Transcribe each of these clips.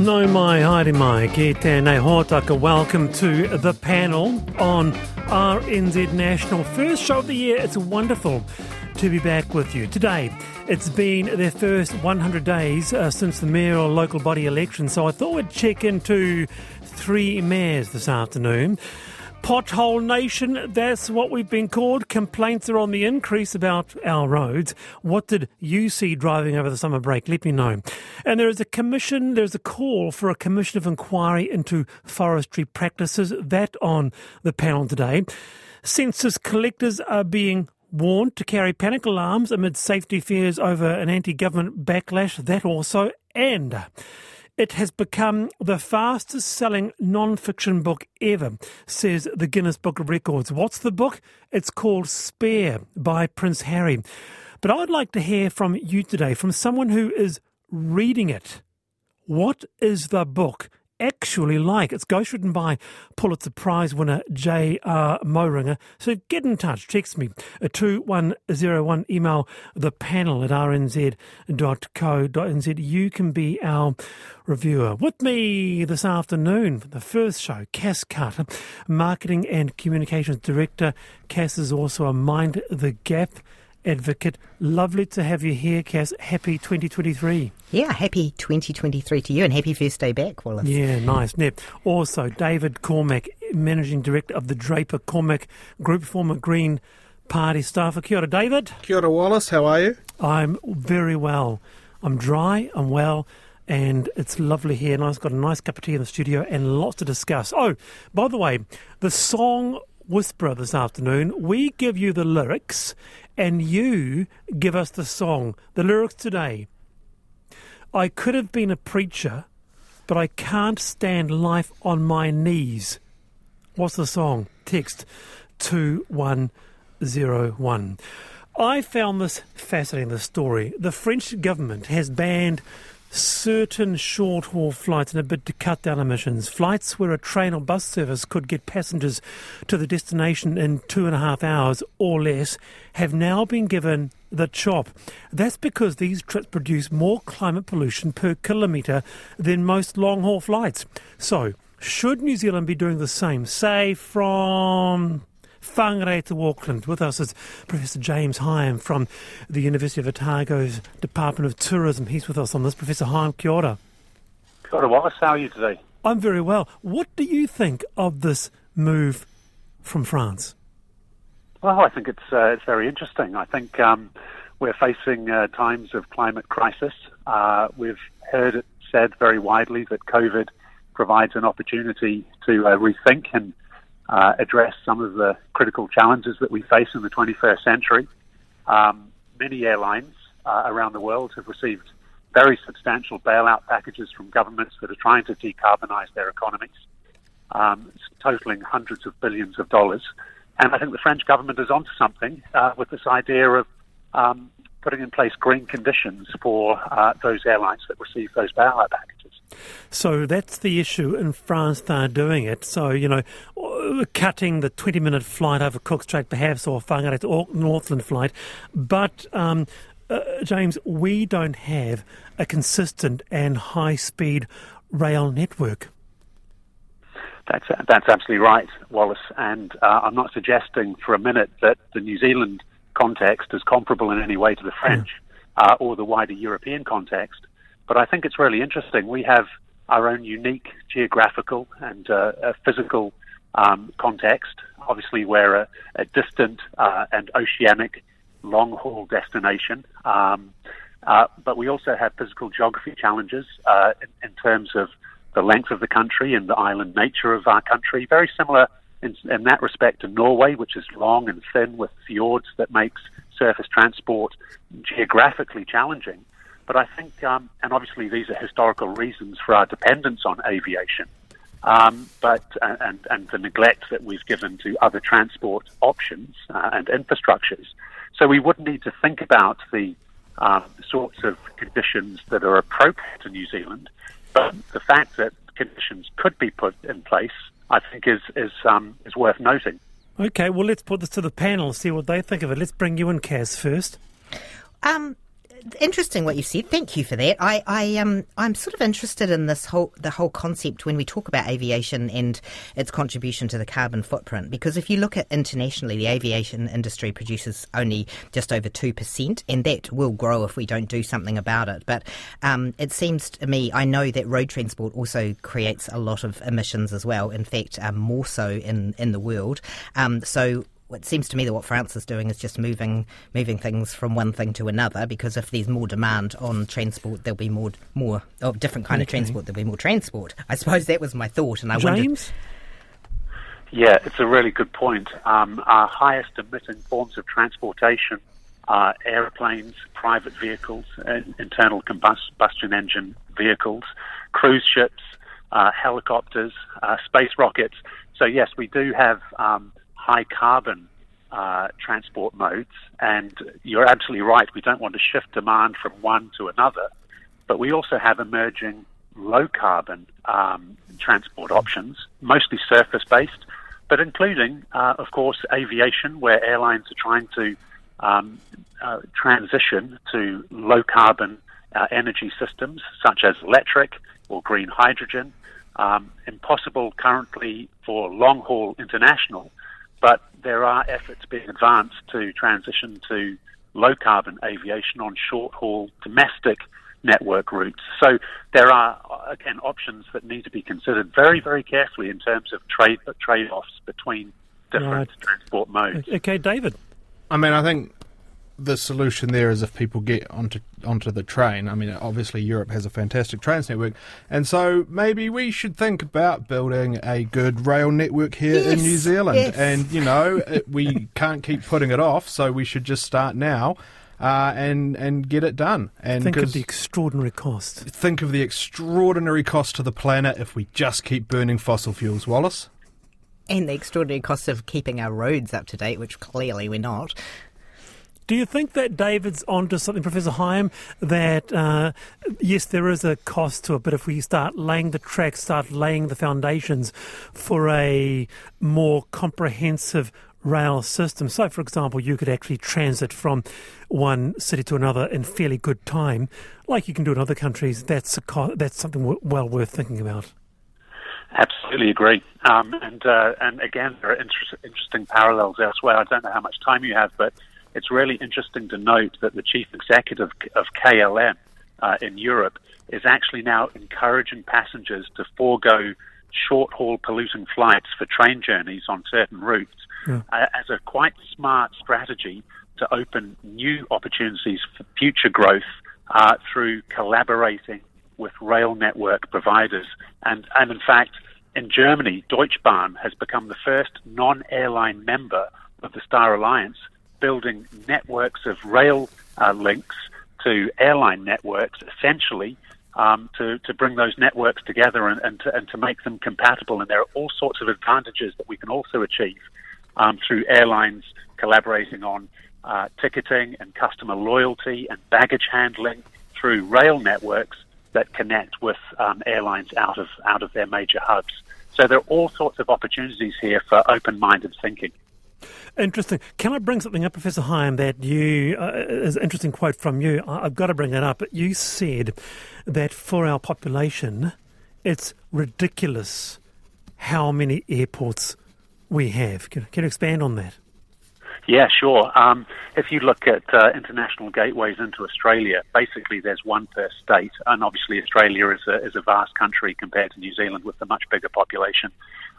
No mai, haere mai, ki tēnei hōtaka. Welcome to the panel on RNZ National. First show of the year. It's wonderful to be back with you. Today, it's been their first 100 days uh, since the mayoral local body election, so I thought we'd check into three mayors this afternoon. Pothole Nation, that's what we've been called. Complaints are on the increase about our roads. What did you see driving over the summer break? Let me know. And there is a commission, there's a call for a commission of inquiry into forestry practices. That on the panel today. Census collectors are being warned to carry panic alarms amid safety fears over an anti government backlash. That also. And it has become the fastest selling non fiction book ever, says the Guinness Book of Records. What's the book? It's called Spare by Prince Harry. But I'd like to hear from you today, from someone who is reading it. What is the book? Actually like. It's ghostwritten by Pulitzer Prize winner J.R. Moehringer. So get in touch. Text me at 2101. Email the panel at rnz.co.nz. You can be our reviewer. With me this afternoon for the first show, Cas Carter, Marketing and Communications Director. Cass is also a Mind the Gap advocate. Lovely to have you here, Cas. Happy 2023. Yeah, happy 2023 to you and happy first day back, Wallace. Yeah, nice. Now, also, David Cormack, Managing Director of the Draper Cormack Group, former Green Party staffer. Kia ora, David. Kia ora, Wallace. How are you? I'm very well. I'm dry, I'm well, and it's lovely here. And I've got a nice cup of tea in the studio and lots to discuss. Oh, by the way, the song Whisperer this afternoon, we give you the lyrics and you give us the song. The lyrics today. I could have been a preacher, but I can't stand life on my knees. What's the song? Text 2101. I found this fascinating, the story. The French government has banned certain short haul flights in a bid to cut down emissions. Flights where a train or bus service could get passengers to the destination in two and a half hours or less have now been given the chop. That's because these trips produce more climate pollution per kilometre than most long haul flights. So, should New Zealand be doing the same, say from Whangarei to Auckland. With us is Professor James Higham from the University of Otago's Department of Tourism. He's with us on this. Professor Higham, kia ora. Kia ora, Wallace. How are you today? I'm very well. What do you think of this move from France? Well, I think it's uh, it's very interesting. I think um, we're facing uh, times of climate crisis. Uh, we've heard it said very widely that COVID provides an opportunity to uh, rethink and uh, address some of the critical challenges that we face in the 21st century. Um, many airlines uh, around the world have received very substantial bailout packages from governments that are trying to decarbonize their economies, um, totaling hundreds of billions of dollars. And I think the French government is onto something uh, with this idea of um, putting in place green conditions for uh, those airlines that receive those bailout packages. So that's the issue in France. They're doing it. So you know, cutting the twenty-minute flight over Cook Strait, perhaps, or Whangarei to Northland flight, but. Um, uh, James, we don't have a consistent and high-speed rail network. That's that's absolutely right, Wallace. And uh, I'm not suggesting for a minute that the New Zealand context is comparable in any way to the French yeah. uh, or the wider European context. But I think it's really interesting. We have our own unique geographical and uh, physical um, context. Obviously, we're a, a distant uh, and oceanic long haul destination. Um, uh, but we also have physical geography challenges uh, in, in, terms of the length of the country and the island nature of our country. Very similar in, in that respect to Norway, which is long and thin with fjords that makes surface transport geographically challenging. But I think, um, and obviously these are historical reasons for our dependence on aviation, um, but uh, and and the neglect that we've given to other transport options uh, and infrastructures. So we would need to think about the um, sorts of conditions that are appropriate to New Zealand. But the fact that conditions could be put in place, I think, is is um, is worth noting. Okay, well, let's put this to the panel, see what they think of it. Let's bring you in, Cas, first. Um, interesting what you said. Thank you for that. I, I um I'm sort of interested in this whole the whole concept when we talk about aviation and its contribution to the carbon footprint. Because if you look at internationally, the aviation industry produces only just over two percent, and that will grow if we don't do something about it. But um, it seems to me, I know that road transport also creates a lot of emissions as well. In fact, um, more so in in the world. Um, so it seems to me that what France is doing is just moving moving things from one thing to another because if there's more demand on transport there'll be more more of different kind okay. of transport there'll be more transport I suppose that was my thought and I wonder James? wondered yeah it's a really good point um, our highest emitting forms of transportation are airplanes private vehicles internal combustion engine vehicles cruise ships uh, helicopters uh, space rockets so yes we do have um, high carbon uh, transport modes. And you're absolutely right, we don't want to shift demand from one to another, but we also have emerging low carbon um, transport options, mostly surface based, but including, uh, of course, aviation, where airlines are trying to um, uh, transition to low carbon uh, energy systems such as electric or green hydrogen. Um, impossible currently for long haul international but there are efforts being advanced to transition to low carbon aviation on short haul domestic network routes. So there are, again, options that need to be considered very, very carefully in terms of trade trade offs between different right. transport modes. Okay, David. I mean, I think the solution there is if people get onto onto the train. I mean, obviously Europe has a fantastic trains network, and so maybe we should think about building a good rail network here yes, in New Zealand. Yes. And you know, it, we can't keep putting it off, so we should just start now. Uh, and and get it done. And think of the extraordinary cost. Think of the extraordinary cost to the planet if we just keep burning fossil fuels, Wallace. And the extraordinary cost of keeping our roads up to date, which clearly we're not. Do you think that David's onto something, Professor Higham, that uh, yes, there is a cost to it, but if we start laying the tracks, start laying the foundations for a more comprehensive rail system. So, for example, you could actually transit from one city to another in fairly good time, like you can do in other countries. That's a co- that's something w- well worth thinking about. Absolutely agree. Um, and uh, and again, there are inter- interesting parallels elsewhere. I don't know how much time you have, but it's really interesting to note that the chief executive of KLM uh, in Europe is actually now encouraging passengers to forego short haul polluting flights for train journeys on certain routes yeah. uh, as a quite smart strategy to open new opportunities for future growth uh, through collaborating with rail network providers. And, and in fact, in Germany, Deutsche Bahn has become the first non airline member of the Star Alliance building networks of rail uh, links to airline networks, essentially, um, to, to bring those networks together and, and, to, and to make them compatible. And there are all sorts of advantages that we can also achieve um, through airlines collaborating on uh, ticketing and customer loyalty and baggage handling through rail networks that connect with um, airlines out of out of their major hubs. So there are all sorts of opportunities here for open-minded thinking. Interesting. Can I bring something up, Professor Higham, that you, uh, is an interesting quote from you. I've got to bring that up. You said that for our population, it's ridiculous how many airports we have. Can, can you expand on that? Yeah, sure. Um, if you look at uh, international gateways into Australia, basically there's one per state, and obviously Australia is a, is a vast country compared to New Zealand with a much bigger population.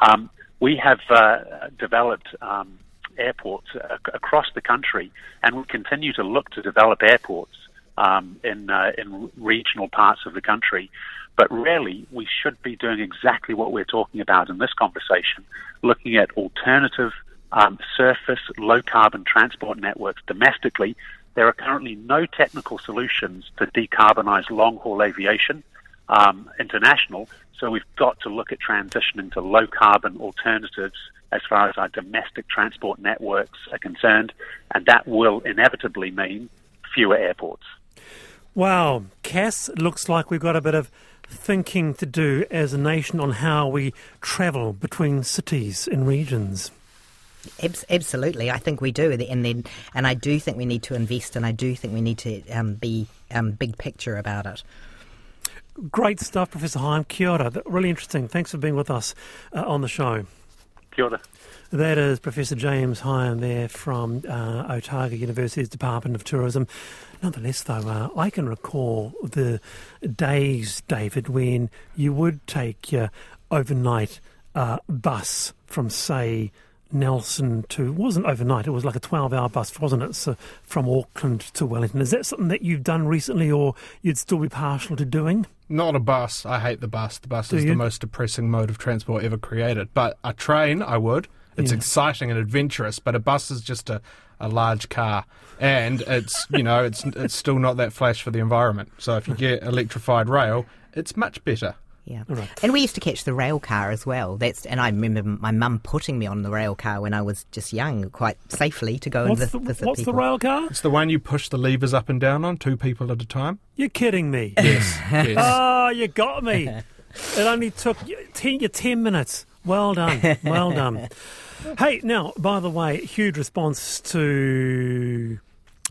Um, we have uh, developed um, airports across the country, and we continue to look to develop airports um, in uh, in regional parts of the country. But really, we should be doing exactly what we're talking about in this conversation, looking at alternative um, surface low carbon transport networks domestically. There are currently no technical solutions to decarbonize long haul aviation um, international. So we've got to look at transitioning to low carbon alternatives as far as our domestic transport networks are concerned, and that will inevitably mean fewer airports. Wow, Cas, looks like we've got a bit of thinking to do as a nation on how we travel between cities and regions. Absolutely, I think we do, and then and I do think we need to invest, and I do think we need to um, be um, big picture about it. Great stuff, Professor Higham. Kia ora. Really interesting. Thanks for being with us uh, on the show. Kia ora. That is Professor James Higham there from uh, Otago University's Department of Tourism. Nonetheless, though, uh, I can recall the days, David, when you would take your overnight uh, bus from, say, Nelson to wasn't overnight. It was like a twelve-hour bus, wasn't it? So from Auckland to Wellington. Is that something that you've done recently, or you'd still be partial to doing? Not a bus. I hate the bus. The bus Do is you? the most depressing mode of transport ever created. But a train, I would. It's Yeah. exciting and adventurous. But a bus is just a, a large car, and it's you know it's it's still not that flash for the environment. So if you get electrified rail, it's much better. Yeah, All right. and we used to catch the rail car as well. That's and I remember my mum putting me on the rail car when I was just young, quite safely to go and What's vi- the, visit what's the rail car? It's the one you push the levers up and down on, two people at a time. You're kidding me. Yes, yes. Oh, you got me. It only took you ten, you 10 minutes. Well done. Well done. hey, now, by the way, huge response to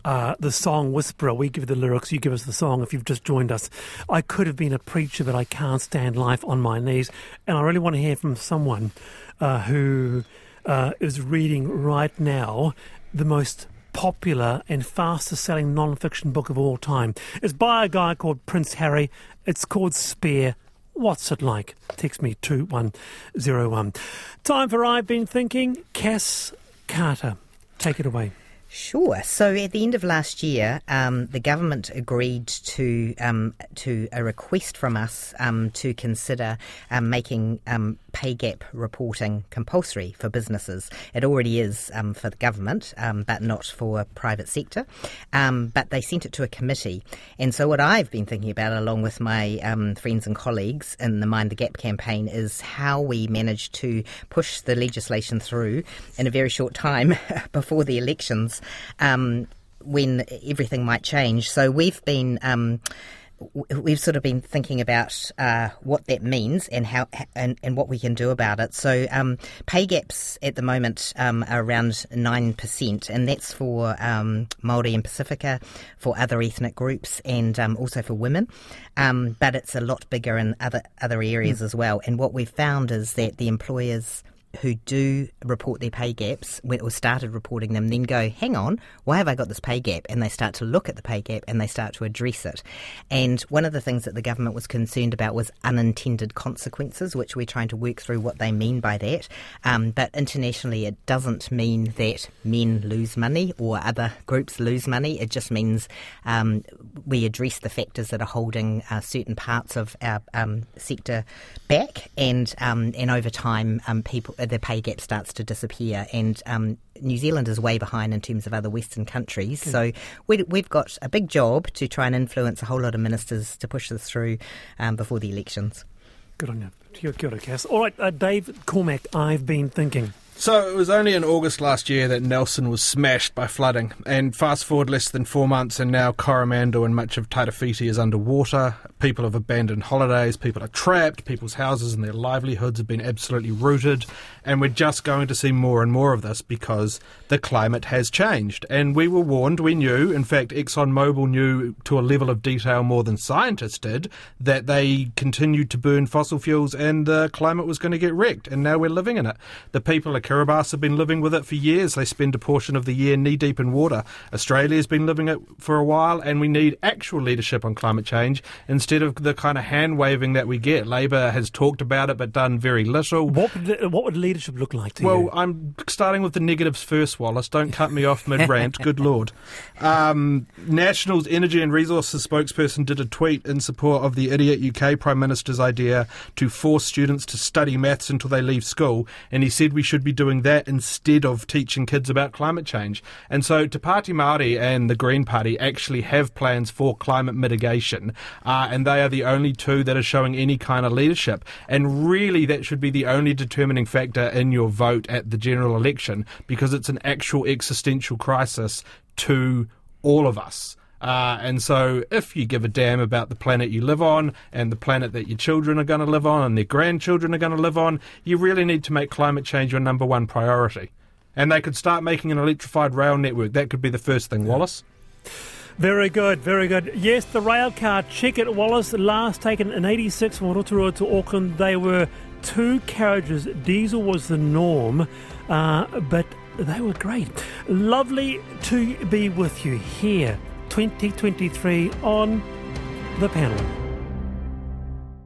uh, the song Whisperer. We give you the lyrics, you give us the song if you've just joined us. I could have been a preacher, but I can't stand life on my knees. And I really want to hear from someone uh, who uh, is reading right now the most popular and fastest selling non fiction book of all time. It's by a guy called Prince Harry. It's called Spare. What's it like? Text me 2101. Time for I've Been Thinking. Cas Carter. Take it away. Sure. So at the end of last year, um, the government agreed to um, to a request from us um, to consider um, making um, pay gap reporting compulsory for businesses. It already is um, for the government, um, but not for private sector. Um, but they sent it to a committee, and so what I've been thinking about, along with my um, friends and colleagues in the Mind the Gap campaign, is how we managed to push the legislation through in a very short time before the elections um, when everything might change. So we've been. We've sort of been thinking about uh, what that means and how and, and what we can do about it. So um, pay gaps at the moment um, are around nine percent, and that's for um, Maori and Pacifica, for other ethnic groups, and um, also for women. Um, but it's a lot bigger in other other areas as well. And what we've found is that the employers who do report their pay gaps when, or started reporting them then go, hang on, why have I got this pay gap? And they start to look at the pay gap and they start to address it. And one of the things that the government was concerned about was unintended consequences, which we're trying to work through what they mean by that. Um, but internationally, it doesn't mean that men lose money or other groups lose money. It just means um, we address the factors that are holding uh, certain parts of our um, sector back, and um, and over time, um, people the pay gap starts to disappear, and um, New Zealand is way behind in terms of other Western countries. So we, we've got a big job to try and influence a whole lot of ministers to push this through um, before the elections. Good on you. Kia ora, Cas. All right, uh, Dave Cormack, I've been thinking. So it was only in August last year that Nelson was smashed by flooding, and fast forward less than four months, and now Coromandel and much of Tairāwhiti is underwater. People have abandoned holidays, people are trapped, people's houses and their livelihoods have been absolutely rooted, and we're just going to see more and more of this because the climate has changed. And we were warned, we knew, in fact, ExxonMobil knew to a level of detail more than scientists did, that they continued to burn fossil fuels and the climate was going to get wrecked, and now we're living in it. The people of Kiribati have been living with it for years. They spend a portion of the year knee deep in water. Australia's been living it for a while, and we need actual leadership on climate change instead of the kind of hand waving that we get. Labour has talked about it but done very little. What would, what would leadership look like to Well, you? I'm starting with the negatives first, Wallace. Don't cut me off mid rant. Good lord. Um, National's Energy and Resources spokesperson did a tweet in support of the idiot UK Prime Minister's idea to force students to study maths until they leave school, and he said we should be doing that instead of teaching kids about climate change. And so, Te Pāti Māori and the Green Party actually have plans for climate mitigation, uh, and they are the only two that are showing any kind of leadership. And really, that should be the only determining factor in your vote at the general election because it's an actual existential crisis to all of us. Uh, and so, if you give a damn about the planet you live on and the planet that your children are going to live on and their grandchildren are going to live on, you really need to make climate change your number one priority. And they could start making an electrified rail network. That could be the first thing, Wallace. Very good, very good. Yes, the rail car, check it, Wallace, last taken in 86 from Rotorua to Auckland. They were two carriages. Diesel was the norm, uh, but they were great. Lovely to be with you here, 2023 on the panel.